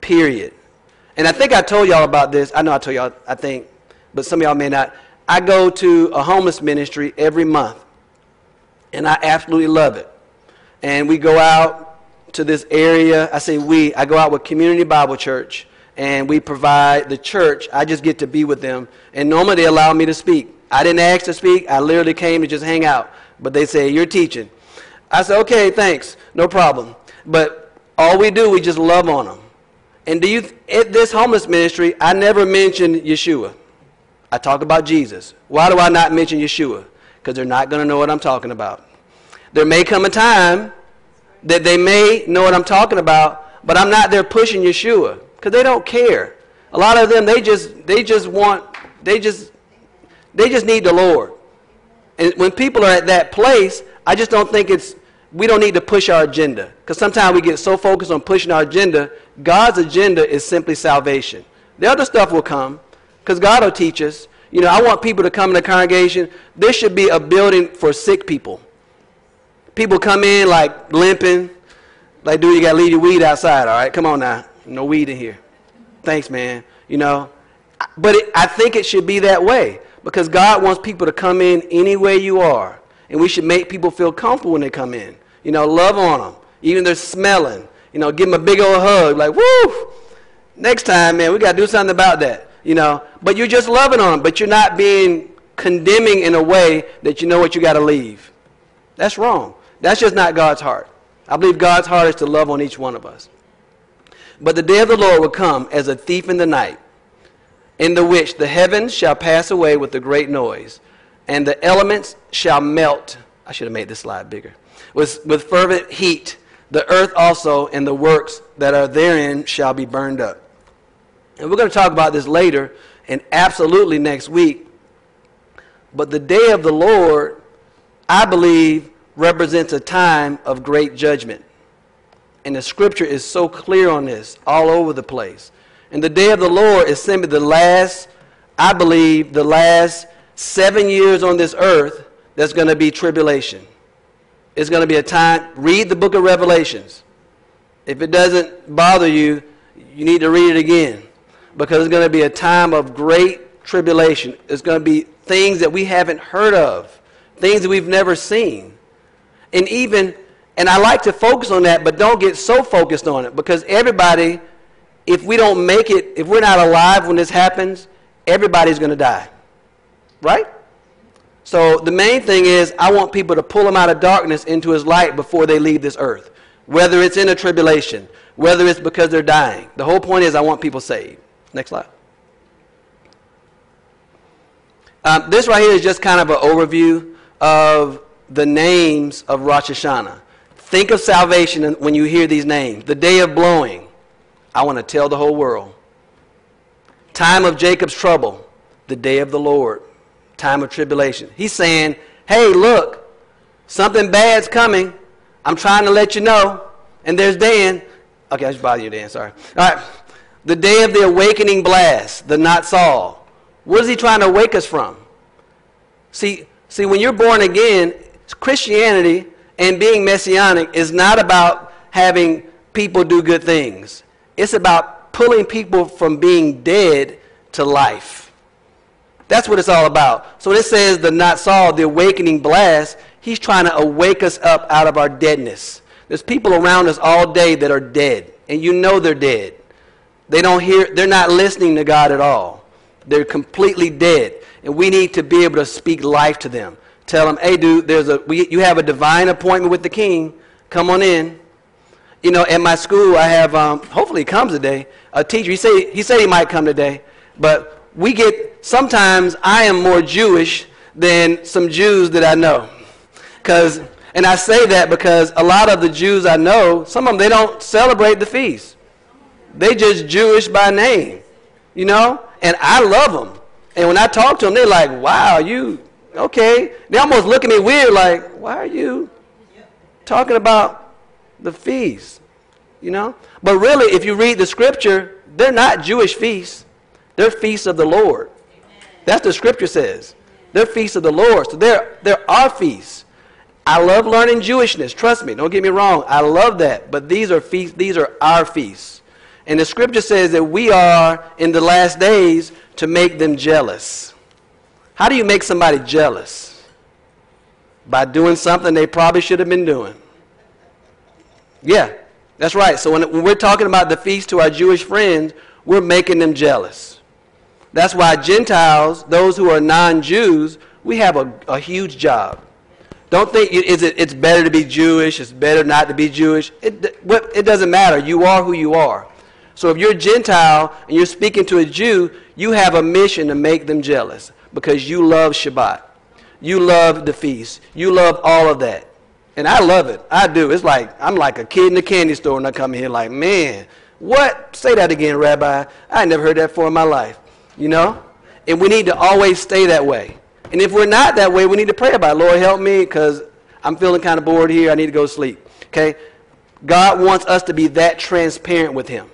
period. And I think I told y'all about this. I know I told y'all, I think, but some of y'all may not. I go to a homeless ministry every month and I absolutely love it. And we go out to this area. I say we, I go out with Community Bible Church, and we provide the church. I just get to be with them. And normally they allow me to speak. I didn't ask to speak, I literally came to just hang out. But they say, You're teaching. I said, Okay, thanks, no problem. But all we do, we just love on them. And do you, at this homeless ministry, I never mention Yeshua. I talk about Jesus. Why do I not mention Yeshua? because they're not going to know what I'm talking about. There may come a time that they may know what I'm talking about, but I'm not there pushing Yeshua because they don't care. A lot of them, they just, they just want, they just, they just need the Lord. And when people are at that place, I just don't think it's, we don't need to push our agenda. Because sometimes we get so focused on pushing our agenda, God's agenda is simply salvation. The other stuff will come because God will teach us. You know, I want people to come in the congregation. This should be a building for sick people. People come in like limping. Like, dude, you got to leave your weed outside, all right? Come on now. No weed in here. Thanks, man. You know, but it, I think it should be that way Because God wants people to come in any way you are. And we should make people feel comfortable when they come in. You know, love on them. Even if they're smelling. You know, give them a big old hug. Like, woo! Next time, man, we got to do something about that. You know, but you're just loving on them. But you're not being condemning in a way that you know what you got to leave. That's wrong. That's just not God's heart. I believe God's heart is to love on each one of us. But the day of the Lord will come as a thief in the night, in the which the heavens shall pass away with a great noise, and the elements shall melt. I should have made this slide bigger. With, with fervent heat, the earth also and the works that are therein shall be burned up. And we're going to talk about this later and absolutely next week. But the day of the Lord, I believe, represents a time of great judgment. And the scripture is so clear on this all over the place. And the day of the Lord is simply the last, I believe, the last seven years on this earth that's going to be tribulation. It's going to be a time, read the book of Revelations. If it doesn't bother you, you need to read it again. Because it's going to be a time of great tribulation. It's going to be things that we haven't heard of, things that we've never seen. And even and I like to focus on that, but don't get so focused on it because everybody, if we don't make it, if we're not alive when this happens, everybody's going to die. Right? So the main thing is, I want people to pull them out of darkness into his light before they leave this earth. Whether it's in a tribulation, whether it's because they're dying. The whole point is, I want people saved. Next slide. Um, this right here is just kind of an overview of the names of Rosh Hashanah. Think of salvation when you hear these names. The day of blowing. I want to tell the whole world. Time of Jacob's trouble. The day of the Lord. Time of tribulation. He's saying, hey, look, something bad's coming. I'm trying to let you know. And there's Dan. Okay, I should bother you, Dan. Sorry. All right. The day of the awakening blast, the not Saul. What is he trying to wake us from? See, see, when you're born again, Christianity and being messianic is not about having people do good things. It's about pulling people from being dead to life. That's what it's all about. So when it says the not Saul, the awakening blast, he's trying to awake us up out of our deadness. There's people around us all day that are dead, and you know they're dead. They don't hear, they're not listening to God at all. They're completely dead. And we need to be able to speak life to them. Tell them, hey, dude, there's a, we, you have a divine appointment with the king. Come on in. You know, at my school, I have, um, hopefully he comes today, a teacher. He, say, he said he might come today. But we get, sometimes I am more Jewish than some Jews that I know. Because, and I say that because a lot of the Jews I know, some of them, they don't celebrate the feast. They just Jewish by name, you know? And I love them. And when I talk to them, they're like, wow, you, okay. They almost look at me weird, like, why are you talking about the feast? You know? But really, if you read the scripture, they're not Jewish feasts. They're feasts of the Lord. That's the scripture says. They're feasts of the Lord. So they're, they're our feasts. I love learning Jewishness. Trust me. Don't get me wrong. I love that. But these are feasts. These are our feasts. And the scripture says that we are in the last days to make them jealous. How do you make somebody jealous? By doing something they probably should have been doing. Yeah, that's right. So when, when we're talking about the feast to our Jewish friends, we're making them jealous. That's why Gentiles, those who are non Jews, we have a, a huge job. Don't think is it, it's better to be Jewish, it's better not to be Jewish. It, it doesn't matter. You are who you are. So if you're a Gentile and you're speaking to a Jew, you have a mission to make them jealous because you love Shabbat. You love the feast. You love all of that. And I love it. I do. It's like I'm like a kid in the candy store and I come here like, man, what? Say that again, Rabbi. I never heard that before in my life. You know? And we need to always stay that way. And if we're not that way, we need to pray about it. Lord, help me because I'm feeling kind of bored here. I need to go sleep. Okay? God wants us to be that transparent with Him.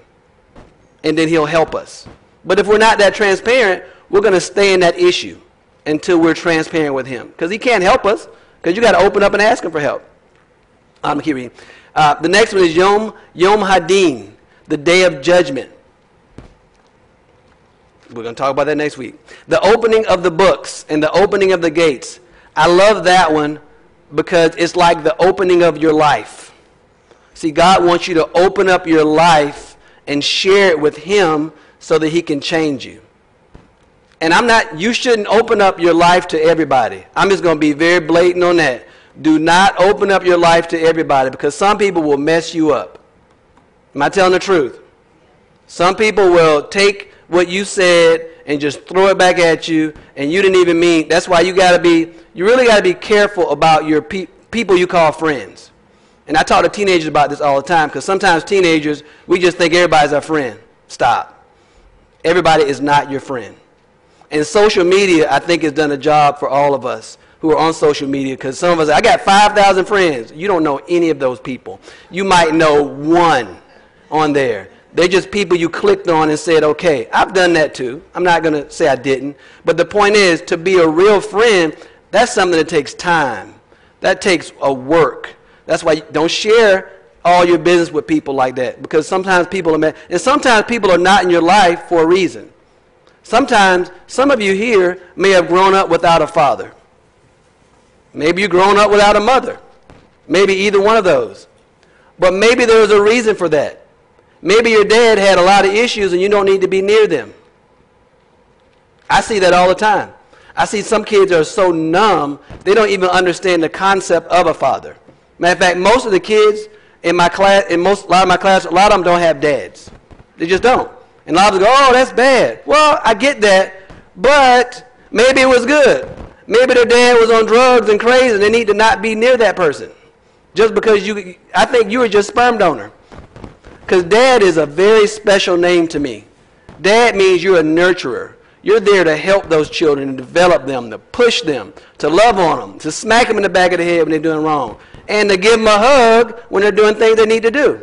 And then He'll help us. But if we're not that transparent, we're going to stay in that issue until we're transparent with him. Because he can't help us, because you got to open up and ask him for help. I'm keep reading. Uh, the next one is Yom, Yom Hadin, the day of judgment. We're going to talk about that next week. The opening of the books and the opening of the gates. I love that one because it's like the opening of your life. See, God wants you to open up your life and share it with Him so that He can change you. And I'm not, you shouldn't open up your life to everybody. I'm just going to be very blatant on that. Do not open up your life to everybody because some people will mess you up. Am I telling the truth? Some people will take what you said and just throw it back at you, and you didn't even mean. That's why you got to be, you really got to be careful about your pe- people you call friends. And I talk to teenagers about this all the time because sometimes teenagers, we just think everybody's our friend. Stop. Everybody is not your friend. And social media, I think, has done a job for all of us who are on social media because some of us, I got 5,000 friends. You don't know any of those people. You might know one on there. They're just people you clicked on and said, okay, I've done that too. I'm not going to say I didn't. But the point is, to be a real friend, that's something that takes time. That takes a work. That's why don't share all your business with people like that because sometimes people are mad. And sometimes people are not in your life for a reason. Sometimes some of you here may have grown up without a father. Maybe you've grown up without a mother. Maybe either one of those. But maybe there was a reason for that. Maybe your dad had a lot of issues and you don't need to be near them. I see that all the time. I see some kids are so numb, they don't even understand the concept of a father. Matter of fact, most of the kids in my class, in most, a lot of my class, a lot of them don't have dads. They just don't. And a lot of them go, oh, that's bad. Well, I get that, but maybe it was good. Maybe their dad was on drugs and crazy and they need to not be near that person. Just because you, I think you were just sperm donor. Because dad is a very special name to me. Dad means you're a nurturer. You're there to help those children and develop them, to push them, to love on them, to smack them in the back of the head when they're doing wrong, and to give them a hug when they're doing things they need to do.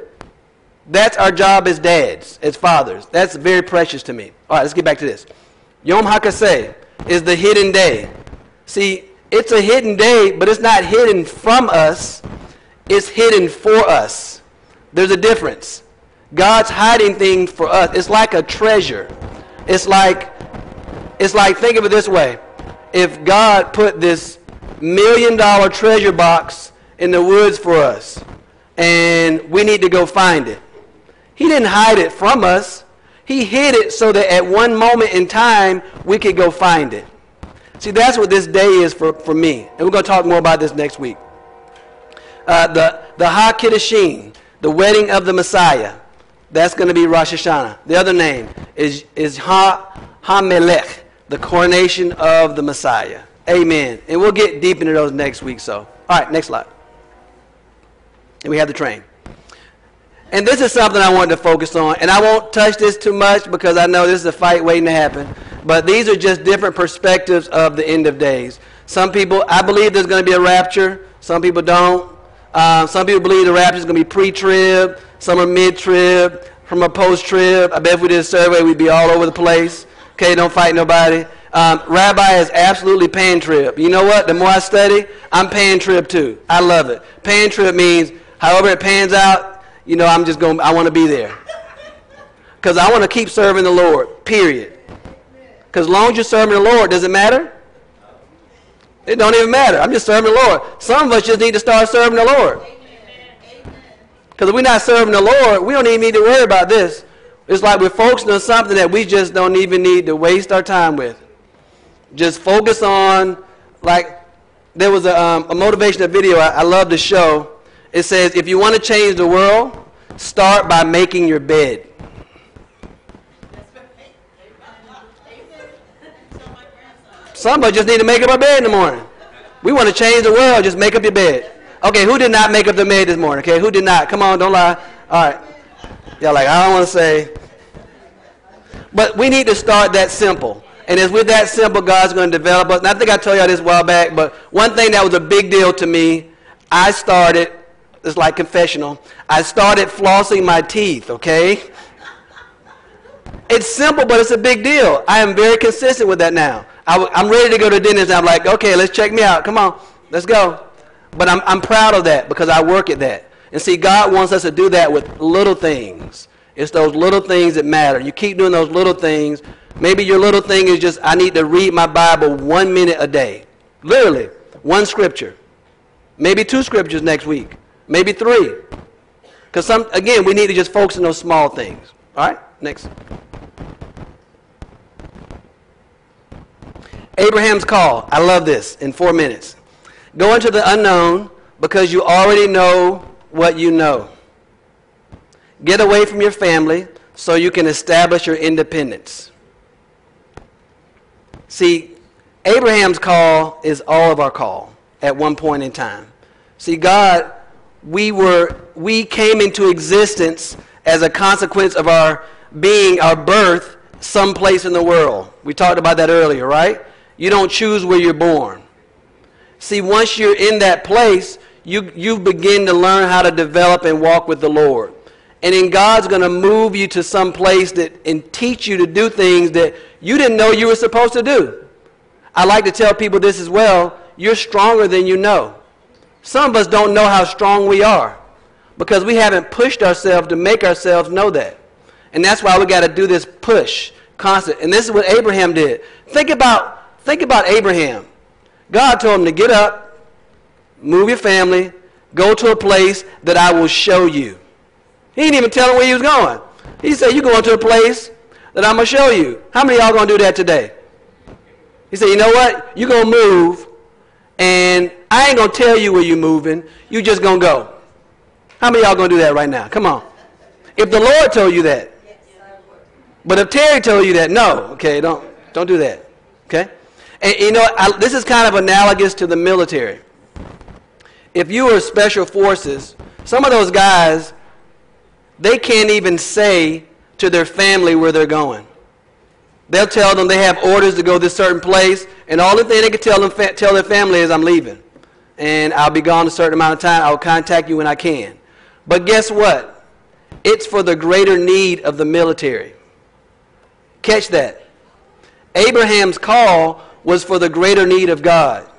That's our job as dads, as fathers. That's very precious to me. All right, let's get back to this. Yom HaKaseh is the hidden day. See, it's a hidden day, but it's not hidden from us. It's hidden for us. There's a difference. God's hiding things for us. It's like a treasure. It's like, it's like, think of it this way. If God put this million dollar treasure box in the woods for us, and we need to go find it. He didn't hide it from us. He hid it so that at one moment in time we could go find it. See, that's what this day is for, for me. And we're going to talk more about this next week. Uh, the, the Ha Kiddushin, the wedding of the Messiah. That's going to be Rosh Hashanah. The other name is, is Ha HaMelech, the coronation of the Messiah. Amen. And we'll get deep into those next week. So, all right, next slide. And we have the train. And this is something I wanted to focus on. And I won't touch this too much because I know this is a fight waiting to happen. But these are just different perspectives of the end of days. Some people, I believe there's going to be a rapture. Some people don't. Uh, some people believe the rapture is going to be pre-trib. Some are mid-trib. From a post-trib. I bet if we did a survey, we'd be all over the place. Okay, don't fight nobody. Um, Rabbi is absolutely pan trib. You know what? The more I study, I'm pan trib too. I love it. Pan trib means however it pans out, you know, I'm just going, I want to be there. Because I want to keep serving the Lord, period. Because as long as you're serving the Lord, does it matter? It don't even matter. I'm just serving the Lord. Some of us just need to start serving the Lord. Because if we're not serving the Lord, we don't even need to worry about this. It's like we're focusing on something that we just don't even need to waste our time with. Just focus on, like, there was a, um, a motivational video. I, I love the show. It says, if you want to change the world, start by making your bed. Somebody just need to make up a bed in the morning. We want to change the world, just make up your bed. Okay, who did not make up the maid this morning? Okay, who did not? Come on, don't lie. All right. Y'all like, I don't want to say. But we need to start that simple. And as with that simple, God's going to develop us. And I think I told y'all this a while back, but one thing that was a big deal to me, I started, it's like confessional, I started flossing my teeth, okay? It's simple, but it's a big deal. I am very consistent with that now. I, am ready to go to dentist, and I'm like, okay, let's check me out. Come on, let's go. But I'm, I'm proud of that because I work at that. And see, God wants us to do that with little things. It's those little things that matter. You keep doing those little things, Maybe your little thing is just, I need to read my Bible one minute a day. Literally, one scripture. Maybe two scriptures next week. Maybe three. Because some, again, we need to just focus on those small things. All right, next. Abraham's call. I love this in four minutes. Go into the unknown because you already know what you know. Get away from your family so you can establish your independence. See, Abraham's call is all of our call at one point in time. See, God, we were we came into existence as a consequence of our being, our birth, someplace in the world. We talked about that earlier, right? You don't choose where you're born. See, once you're in that place, you, you begin to learn how to develop and walk with the Lord. And then God's going to move you to some place that, and teach you to do things that you didn't know you were supposed to do. I like to tell people this as well. You're stronger than you know. Some of us don't know how strong we are because we haven't pushed ourselves to make ourselves know that. And that's why we got to do this push constant. And this is what Abraham did. Think about, think about Abraham. God told him to get up, move your family, go to a place that I will show you. He didn't even tell him where he was going. He said, You're going to a place that I'm going to show you. How many y'all going to do that today? He said, You know what? You're going to move, and I ain't going to tell you where you're moving. you just going to go. How many y'all going to do that right now? Come on. If the Lord told you that. But if Terry told you that, no. Okay, don't, don't do that. Okay? And you know, I, this is kind of analogous to the military. If you were special forces, some of those guys, they can't even say to their family where they're going. They'll tell them they have orders to go to this certain place, and all the thing they can tell them fa- tell their family is, "I'm leaving, and I'll be gone a certain amount of time. I'll contact you when I can." But guess what? It's for the greater need of the military. Catch that. Abraham's call was for the greater need of God.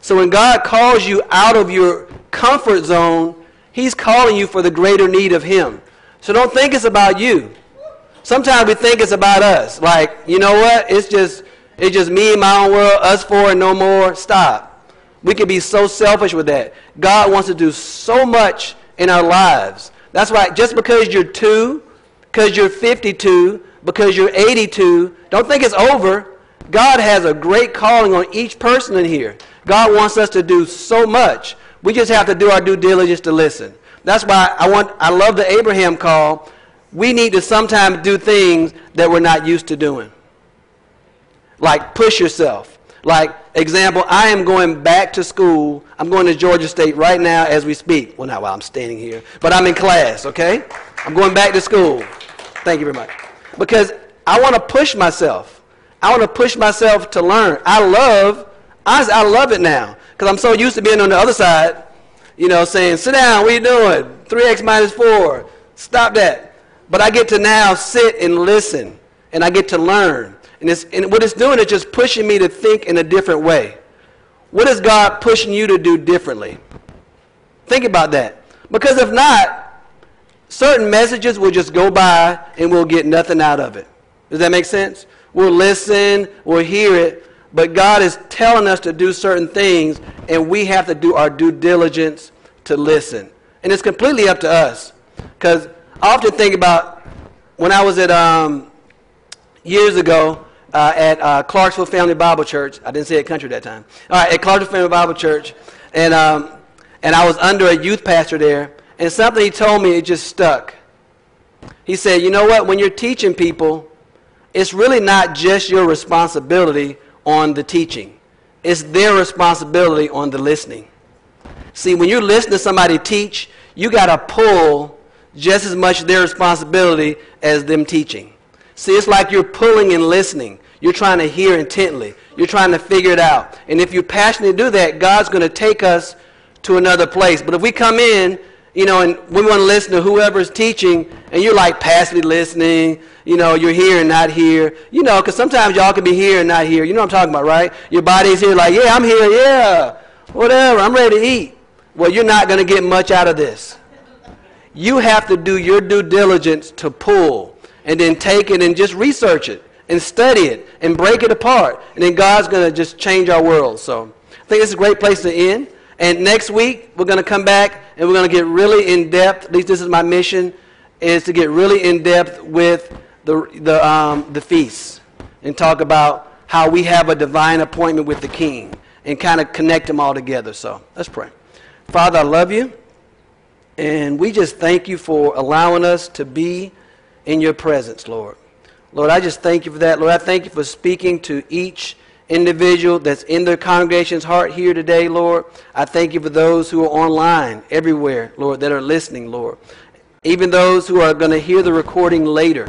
So when God calls you out of your comfort zone, He's calling you for the greater need of Him. So don't think it's about you. Sometimes we think it's about us. Like, you know what? It's just it's just me and my own world, us four and no more. Stop. We can be so selfish with that. God wants to do so much in our lives. That's why just because you're two, because you're 52, because you're 82, don't think it's over. God has a great calling on each person in here. God wants us to do so much. We just have to do our due diligence to listen. That's why I want I love the Abraham call. We need to sometimes do things that we're not used to doing. Like push yourself. Like example, I am going back to school. I'm going to Georgia State right now as we speak. Well, not while I'm standing here, but I'm in class, okay? I'm going back to school. Thank you very much. Because I want to push myself. I want to push myself to learn. I love, I, I love it now because I'm so used to being on the other side, you know, saying, sit down, what are you doing? 3x minus 4, stop that. But I get to now sit and listen, and I get to learn. And, it's, and what it's doing is just pushing me to think in a different way. What is God pushing you to do differently? Think about that. Because if not, certain messages will just go by and we'll get nothing out of it. Does that make sense? We'll listen, we'll hear it, but God is telling us to do certain things, and we have to do our due diligence to listen. And it's completely up to us. Because I often think about when I was at, um, years ago, uh, at uh, Clarksville Family Bible Church. I didn't say it country that time. All right, at Clarksville Family Bible Church. And, um, and I was under a youth pastor there. And something he told me, it just stuck. He said, You know what? When you're teaching people, it's really not just your responsibility on the teaching, it's their responsibility on the listening. See, when you're listening to somebody teach, you got to pull just as much their responsibility as them teaching. See, it's like you're pulling and listening. You're trying to hear intently. You're trying to figure it out. And if you're passionate to do that, God's going to take us to another place. But if we come in you know, and we want to listen to whoever's teaching, and you're like passively listening, you know, you're here and not here, you know, because sometimes y'all can be here and not here. You know what I'm talking about, right? Your body's here, like, yeah, I'm here, yeah, whatever, I'm ready to eat. Well, you're not going to get much out of this. You have to do your due diligence to pull, and then take it and just research it and study it and break it apart. And then God's going to just change our world. So I think this is a great place to end. And next week, we're going to come back and we're going to get really in depth. At least this is my mission, is to get really in depth with the, the, um, the feasts and talk about how we have a divine appointment with the King and kind of connect them all together. So let's pray. Father, I love you. And we just thank you for allowing us to be in your presence, Lord. Lord, I just thank you for that. Lord, I thank you for speaking to each individual that's in their congregation's heart here today, Lord. I thank you for those who are online everywhere, Lord, that are listening, Lord. Even those who are going to hear the recording later.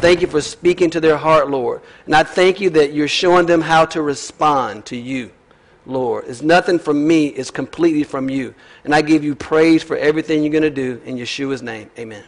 Thank you for speaking to their heart, Lord. And I thank you that you're showing them how to respond to you. Lord. It's nothing from me, it's completely from you. And I give you praise for everything you're going to do in Yeshua's name. Amen.